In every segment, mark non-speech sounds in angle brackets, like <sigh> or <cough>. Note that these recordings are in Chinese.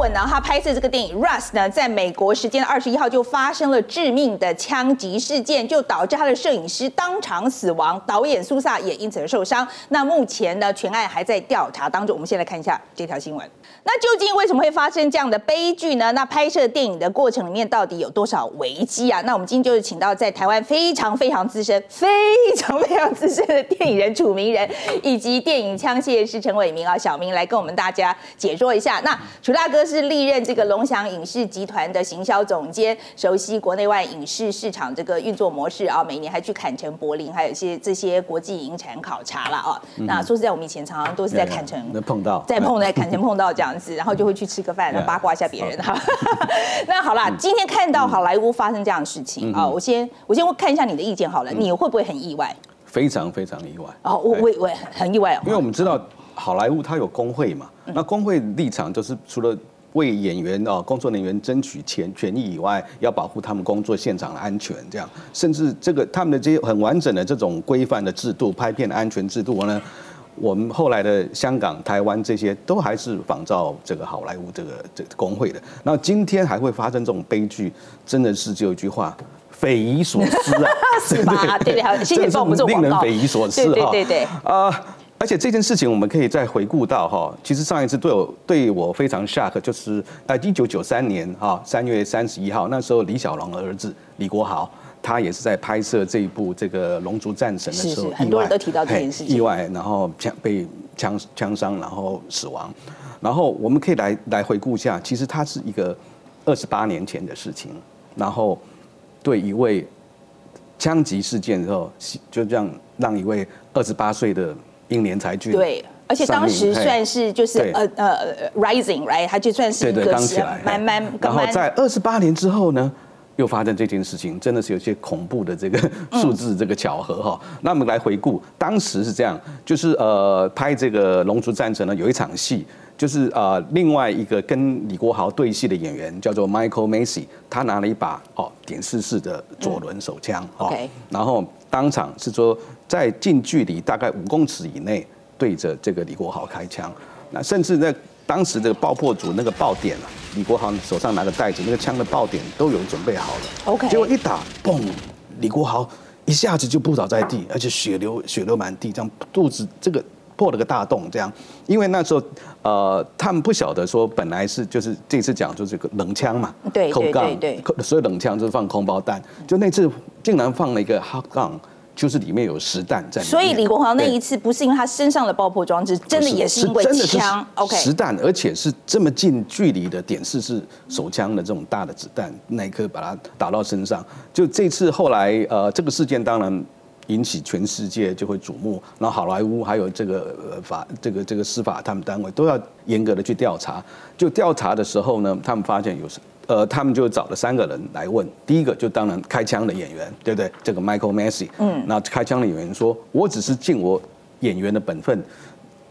文呢，他拍摄这个电影《Rust》呢，在美国时间二十一号就发生了致命的枪击事件，就导致他的摄影师当场死亡，导演苏萨也因此而受伤。那目前呢，全案还在调查当中。我们先来看一下这条新闻。那究竟为什么会发生这样的悲剧呢？那拍摄电影的过程里面到底有多少危机啊？那我们今天就是请到在台湾非常非常资深、非常非常资深的电影人楚名人，以及电影枪械师陈伟明啊，小明来跟我们大家解说一下。那楚大哥是历任这个龙翔影视集团的行销总监，熟悉国内外影视市场这个运作模式啊，每年还去坎城、柏林，还有一些这些国际影产考察了啊。那说实在，我们以前常常都是在坎城碰到，在碰 <laughs> 在坎城碰到这样。样子，然后就会去吃个饭，然后八卦一下别人哈。<laughs> 那好啦，今天看到好莱坞发生这样的事情啊，我先我先看一下你的意见好了，你会不会很意外？非常非常意外哦，我我我很意外哦，因为我们知道好莱坞它有工会嘛，那工会立场就是除了为演员啊工作人员争取权权益以外，要保护他们工作现场的安全，这样甚至这个他们的这些很完整的这种规范的制度，拍片的安全制度呢。我们后来的香港、台湾这些都还是仿照这个好莱坞这个这工会的。那今天还会发生这种悲剧，真的是就一句话，匪夷所思啊！<laughs> 是吧？对对，好，谢谢帮我们做令人匪夷所思哈。对对对。啊，而且这件事情我们可以再回顾到哈，其实上一次对我对我非常 shock，就是呃一九九三年哈三月三十一号，那时候李小龙的儿子李国豪。他也是在拍摄这一部这个《龙族战神》的时候，很多人都提到这件事情，意外，然后枪被枪枪伤，然后死亡。然后我们可以来来回顾一下，其实它是一个二十八年前的事情。然后对一位枪击事件之后，就这样让一位二十八岁的英年才俊，对，而且当时算是就是呃呃 rising，right，他就算是对对刚起来，慢慢，然后在二十八年之后呢？又发生这件事情，真的是有些恐怖的这个数字，这个巧合哈。那我们来回顾，当时是这样，就是呃拍这个《龙族战争》呢，有一场戏，就是呃另外一个跟李国豪对戏的演员叫做 Michael Macy，他拿了一把哦点四式的左轮手枪哦，然后当场是说在近距离大概五公尺以内对着这个李国豪开枪，那甚至在。当时的爆破组那个爆点啊，李国豪手上拿的袋子，那个枪的爆点都有准备好了。OK，结果一打，嘣，李国豪一下子就扑倒在地，而且血流血流满地，这样肚子这个破了个大洞，这样。因为那时候呃，他们不晓得说本来是就是这次讲就是个冷枪嘛，对对对对，所以冷枪就是放空包弹，就那次竟然放了一个 hot gun。就是里面有实弹在，所以李国华那一次不是因为他身上的爆破装置，真的也是因为枪。OK，实弹，而且是这么近距离的点四式手枪的这种大的子弹，那一颗把它打到身上。就这次后来，呃，这个事件当然引起全世界就会瞩目，然后好莱坞还有这个法这个这个司法他们单位都要严格的去调查。就调查的时候呢，他们发现有什。呃，他们就找了三个人来问。第一个就当然开枪的演员，对不对？这个 Michael Massey。嗯。那开枪的演员说：“我只是尽我演员的本分，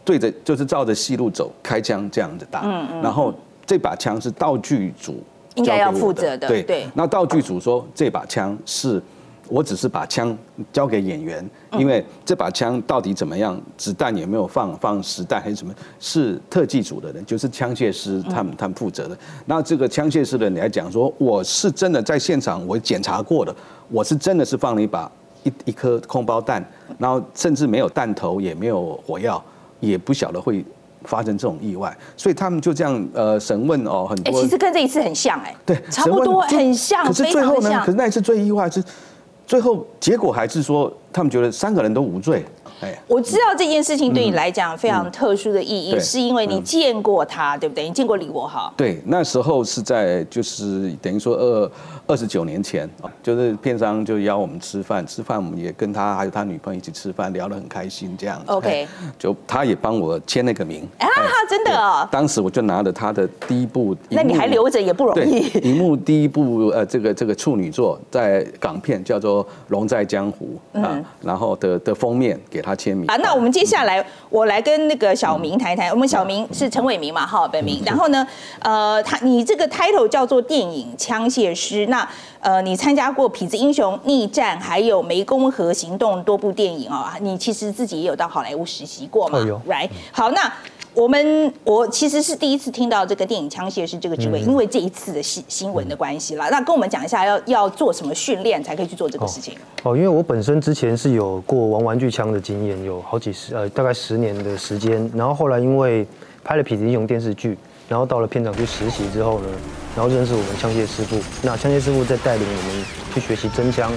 对着就是照着戏路走，开枪这样子打。嗯嗯。然后这把枪是道具组应该要负责的。对对。那道具组说这把枪是。我只是把枪交给演员，因为这把枪到底怎么样，子弹有没有放放实弹还是什么，是特技组的人，就是枪械师他们他们负责的。那这个枪械师的人来讲说，我是真的在现场我检查过的，我是真的是放了一把一一颗空包弹，然后甚至没有弹头也没有火药，也不晓得会发生这种意外，所以他们就这样呃审问哦很多。其实跟这一次很像哎，对，差不多很像，可是最后呢？可是那一次最意外是。最后结果还是说，他们觉得三个人都无罪。哎，我知道这件事情对你来讲非常特殊的意义，是因为你见过他，对不对？你见过李国豪？对，那时候是在就是等于说二。二十九年前啊，就是片商就邀我们吃饭，吃饭我们也跟他还有他女朋友一起吃饭，聊得很开心这样。OK，就他也帮我签了个名啊，真的哦。当时我就拿着他的第一部，那你还留着也不容易。荧幕第一部呃，这个这个处女作在港片叫做《龙在江湖》啊，然后的的封面给他签名啊。那我们接下来我来跟那个小明谈一谈，我们小明是陈伟明嘛，哈，本名。然后呢，呃，他你这个 title 叫做电影枪械师，那呃，你参加过《痞子英雄》《逆战》还有《湄公河行动》多部电影啊，你其实自己也有到好莱坞实习过嘛？Right？好，那我们我其实是第一次听到这个电影枪械是这个职位，因为这一次的新新闻的关系啦。那跟我们讲一下，要要做什么训练才可以去做这个事情？哦，因为我本身之前是有过玩玩具枪的经验，有好几十呃大概十年的时间。然后后来因为拍了《痞子英雄》电视剧，然后到了片场去实习之后呢，然后认识我们枪械师傅。那枪械师傅在带领我们去学习真枪，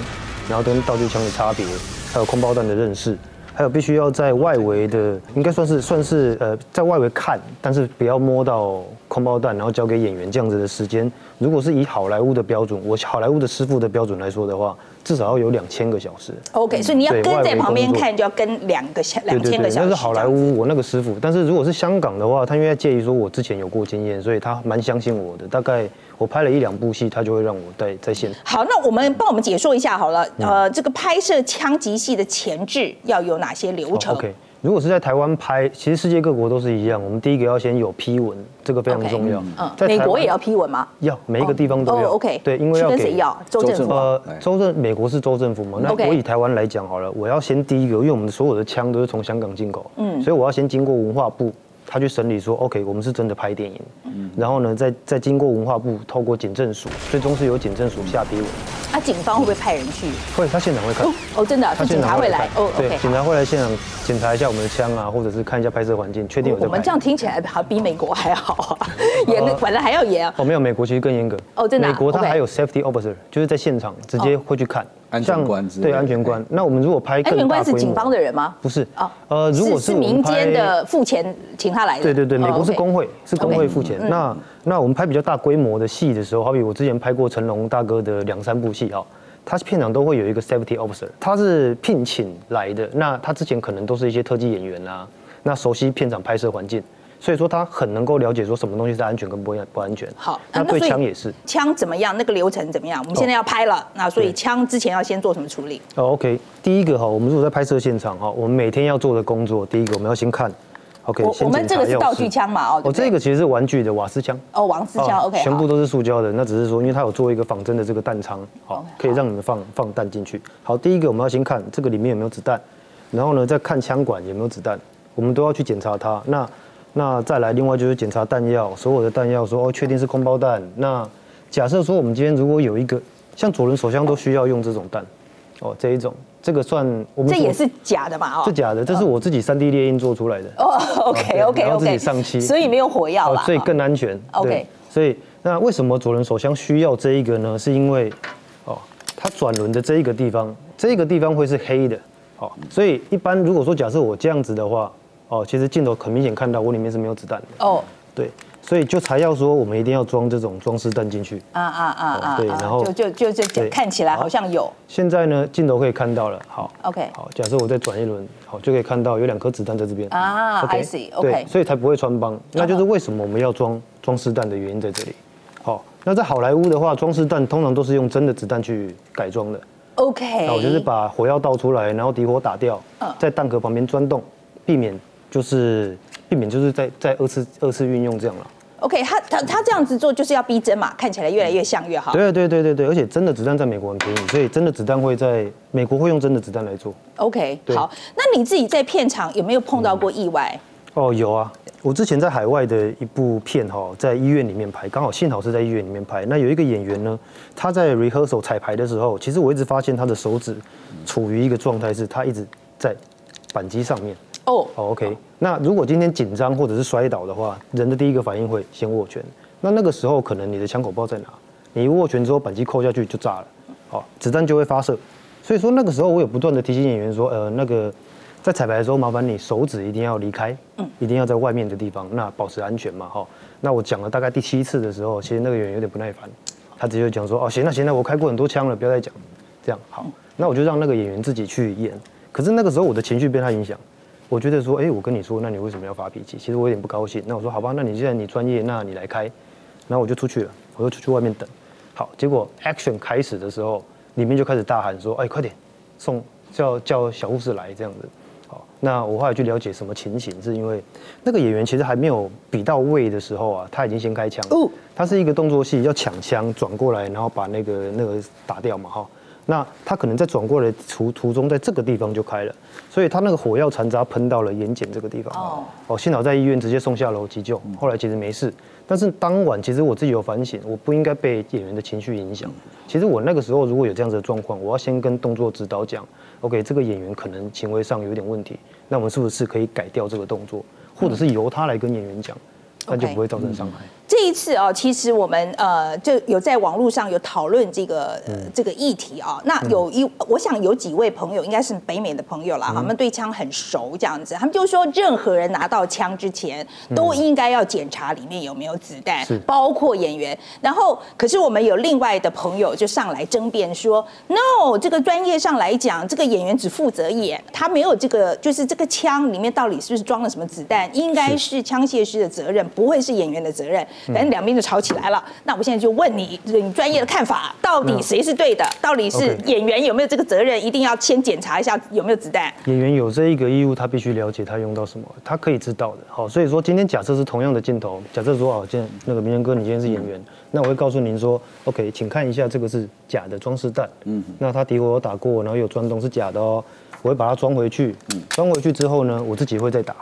然后跟道具枪的差别，还有空包弹的认识。还有必须要在外围的，应该算是算是呃，在外围看，但是不要摸到空包弹，然后交给演员这样子的时间。如果是以好莱坞的标准，我好莱坞的师傅的标准来说的话。至少要有两千个小时。OK，所以你要跟在旁边看，就要跟两个小两千个小时。那是好莱坞，我那个师傅。但是如果是香港的话，他因为介意说我之前有过经验，所以他蛮相信我的。大概我拍了一两部戏，他就会让我在在线。好，那我们帮我们解说一下好了。呃，这个拍摄枪击戏的前置要有哪些流程？OK。如果是在台湾拍，其实世界各国都是一样。我们第一个要先有批文，这个非常重要。嗯，美国也要批文吗？要，每一个地方都要。OK，对，因为要给州政府。呃，州政美国是州政府嘛？那我以台湾来讲好了，我要先第一个，因为我们所有的枪都是从香港进口，嗯，所以我要先经过文化部。他去审理说，OK，我们是真的拍电影，嗯然后呢，再再经过文化部透过警政署，最终是由警政署下批文。啊，警方会不会派人去？会，他现场会看。哦，真的，他警察会来。哦，对，警察会来现场检查一下我们的枪啊，或者是看一下拍摄环境，确定有。我们这样听起来还比美国还好啊，<laughs> 严的，反正还要严啊。哦，没有，美国其实更严格。哦，真的。美国他还有 safety officer，就是在现场直接会去看。安全官对安全官，那我们如果拍安全官是警方的人吗？不是哦，呃，如果是民间的付钱请他来的，对对对，美国是工会，是工会付钱。那那我们拍比较大规模的戏的时候，好比我之前拍过成龙大哥的两三部戏啊，他片场都会有一个 safety officer，他是聘请来的，那他之前可能都是一些特技演员啊，那熟悉片场拍摄环境。所以说他很能够了解说什么东西是安全跟不不安全。好，那对枪也是。枪怎么样？那个流程怎么样？我们现在要拍了，那所以枪之前要先做什么处理？哦，OK，第一个哈，我们如果在拍摄现场哈，我们每天要做的工作，第一个我们要先看，OK，我们这个是道具枪嘛？哦，我这个其实是玩具的瓦斯枪。哦，瓦斯枪，OK，全部都是塑胶的。那只是说，因为它有做一个仿真的这个弹仓，好，可以让你们放放弹进去。好，第一个我们要先看这个里面有没有子弹，然后呢再看枪管有没有子弹，我们都要去检查它。那那再来，另外就是检查弹药，所有的弹药说哦，确定是空包弹。那假设说我们今天如果有一个像左轮手枪都需要用这种弹，哦，这一种，这个算我们这也是假的嘛？哦，是假的，这是我自己三 D 列印做出来的。哦，<laughs> OK OK OK，然后自己上漆，所以没有火药了，所以更安全。OK，所以那为什么左轮手枪需要这一个呢？是因为哦，它转轮的这一个地方，这一个地方会是黑的。哦，所以一般如果说假设我这样子的话。哦，其实镜头很明显看到我里面是没有子弹的。哦，对，所以就才要说我们一定要装这种装饰弹进去。啊啊啊啊！对，然后就就就就看起来好像有。现在呢，镜头可以看到了。好，OK。好，假设我再转一轮，好，就可以看到有两颗子弹在这边。啊，I see。OK。所以才不会穿帮，那就是为什么我们要装装饰弹的原因在这里。好，那在好莱坞的话，装饰弹通常都是用真的子弹去改装的。OK。那我就是把火药倒出来，然后底火打掉，在弹壳旁边钻洞，避免。就是避免，就是在在二次二次运用这样了。OK，他他他这样子做就是要逼真嘛，看起来越来越像越好。对对对对对，而且真的子弹在美国很便宜，所以真的子弹会在美国会用真的子弹来做。OK，好，那你自己在片场有没有碰到过意外？哦，有啊，我之前在海外的一部片哈，在医院里面拍，刚好幸好是在医院里面拍。那有一个演员呢，他在 rehearsal 彩排的时候，其实我一直发现他的手指处于一个状态，是他一直在扳机上面。哦，OK。那如果今天紧张或者是摔倒的话，人的第一个反应会先握拳。那那个时候可能你的枪口不知道在哪，你握拳之后扳机扣下去就炸了，好，子弹就会发射。所以说那个时候我有不断的提醒演员说，呃，那个在彩排的时候麻烦你手指一定要离开，嗯，一定要在外面的地方，那保持安全嘛，哈。那我讲了大概第七次的时候，其实那个演员有点不耐烦，他直接讲说，哦，行了行了，我开过很多枪了，不要再讲，这样好。那我就让那个演员自己去演。可是那个时候我的情绪被他影响。我觉得说，哎，我跟你说，那你为什么要发脾气？其实我有点不高兴。那我说，好吧，那你既然你专业，那你来开。然后我就出去了，我就出去外面等。好，结果 action 开始的时候，里面就开始大喊说，哎，快点送叫叫小护士来这样子。好，那我后来去了解什么情形，是因为那个演员其实还没有比到位的时候啊，他已经先开枪。哦，他是一个动作戏，要抢枪转过来，然后把那个那个打掉嘛，哈。那他可能在转过来途途中，在这个地方就开了，所以他那个火药残渣喷到了眼睑这个地方。哦，哦，幸好在医院直接送下楼急救，后来其实没事。但是当晚其实我自己有反省，我不应该被演员的情绪影响。其实我那个时候如果有这样子的状况，我要先跟动作指导讲，OK，这个演员可能行为上有点问题，那我们是不是可以改掉这个动作，或者是由他来跟演员讲，那就不会造成伤害。这一次啊，其实我们呃就有在网络上有讨论这个呃这个议题啊。那有一，我想有几位朋友应该是北美的朋友啦，他们对枪很熟，这样子，他们就说任何人拿到枪之前都应该要检查里面有没有子弹，包括演员。然后，可是我们有另外的朋友就上来争辩说，no，这个专业上来讲，这个演员只负责演，他没有这个，就是这个枪里面到底是不是装了什么子弹，应该是枪械师的责任，不会是演员的责任。反正两边就吵起来了。那我现在就问你，你专业的看法，到底谁是对的？到底是演员有没有这个责任？一定要先检查一下有没有子弹。演员有这一个义务，他必须了解他用到什么，他可以知道的。好，所以说今天假设是同样的镜头，假设说哦，今天那个明仁哥，你今天是演员，那我会告诉您说，OK，请看一下这个是假的装饰弹。嗯，那他敌火有打过，然后有钻洞是假的哦，我会把它装回去。嗯，装回去之后呢，我自己会再打。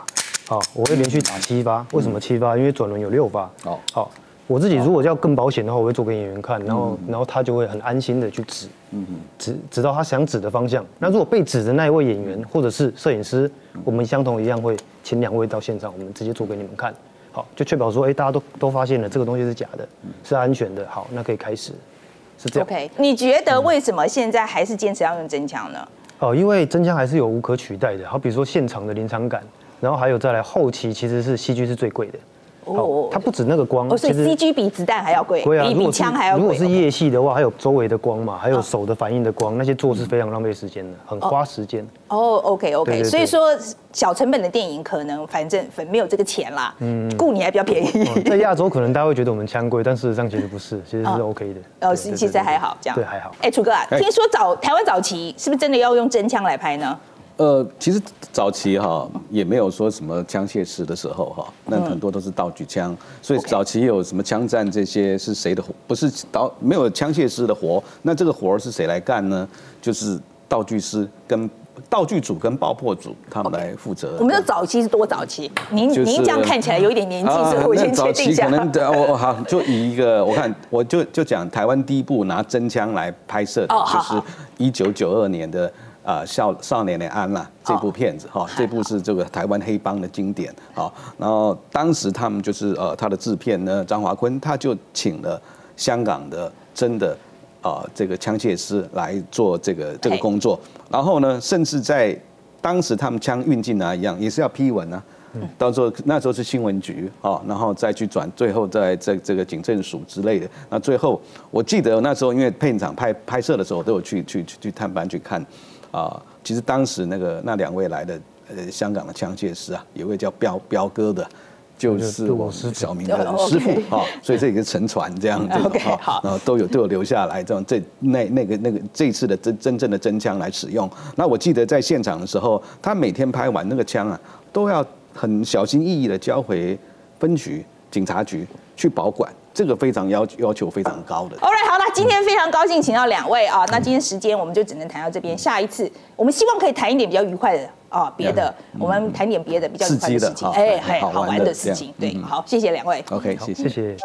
好，我会连续打七发。为什么七发？因为转轮有六发。哦，好。我自己如果要更保险的话，我会做给演员看，然后然后他就会很安心的去指嗯，指指到他想指的方向。那如果被指的那一位演员或者是摄影师，我们相同一样会请两位到现场，我们直接做给你们看，好，就确保说，哎，大家都都发现了这个东西是假的，是安全的，好，那可以开始，是这样。OK，你觉得为什么现在还是坚持要用真枪呢？哦，因为真枪还是有无可取代的，好，比如说现场的临场感，然后还有再来后期，其实是 CG 是最贵的。哦，它不止那个光，所以 C G 比子弹还要贵，比比枪还要贵。如果是夜戏的话，还有周围的光嘛，还有手的反应的光，那些做是非常浪费时间的，很花时间。哦，OK OK，所以说小成本的电影可能反正粉没有这个钱啦，嗯，雇你还比较便宜。在亚洲可能大家会觉得我们枪贵，但事实上其实不是，其实是 OK 的。哦，其实还好这样。对，还好。哎，楚哥啊，听说早台湾早期是不是真的要用真枪来拍呢？呃，其实早期哈也没有说什么枪械师的时候哈，那很多都是道具枪，所以早期有什么枪战这些是谁的活？不是导没有枪械师的活，那这个活是谁来干呢？就是道具师跟道具组跟爆破组他们来负责。我们的早期是多早期？您您这样看起来有一点年纪，所以我先确定一下。可能我好就以一个我看我就就讲台湾第一部拿真枪来拍摄，就是一九九二年的。啊，少少年的安啦，这部片子哈，这部是这个台湾黑帮的经典啊。然后当时他们就是呃，他的制片呢，张华坤他就请了香港的真的啊这个枪械师来做这个这个工作。然后呢，甚至在当时他们枪运进来一样，也是要批文啊。到时候那时候是新闻局啊，然后再去转，最后在这这个警政署之类的。那最后我记得那时候因为片场拍拍摄的时候，我都有去去去探班去看。啊，其实当时那个那两位来的呃香港的枪械师啊，有位叫彪彪哥的，就是我是小明的师傅哈，所以这也是沉船这样子哈，然后都有都有留下来这种这那那个那个这次的真真正的真枪来使用。那我记得在现场的时候，他每天拍完那个枪啊，都要很小心翼翼的交回分局警察局去保管。这个非常要要求非常高的。Right，好了，今天非常高兴请到两位啊，那今天时间我们就只能谈到这边，下一次我们希望可以谈一点比较愉快的啊，别的我们谈点别的比较愉快的事情，哎，好玩的事情，对，好，谢谢两位，OK，谢。谢谢。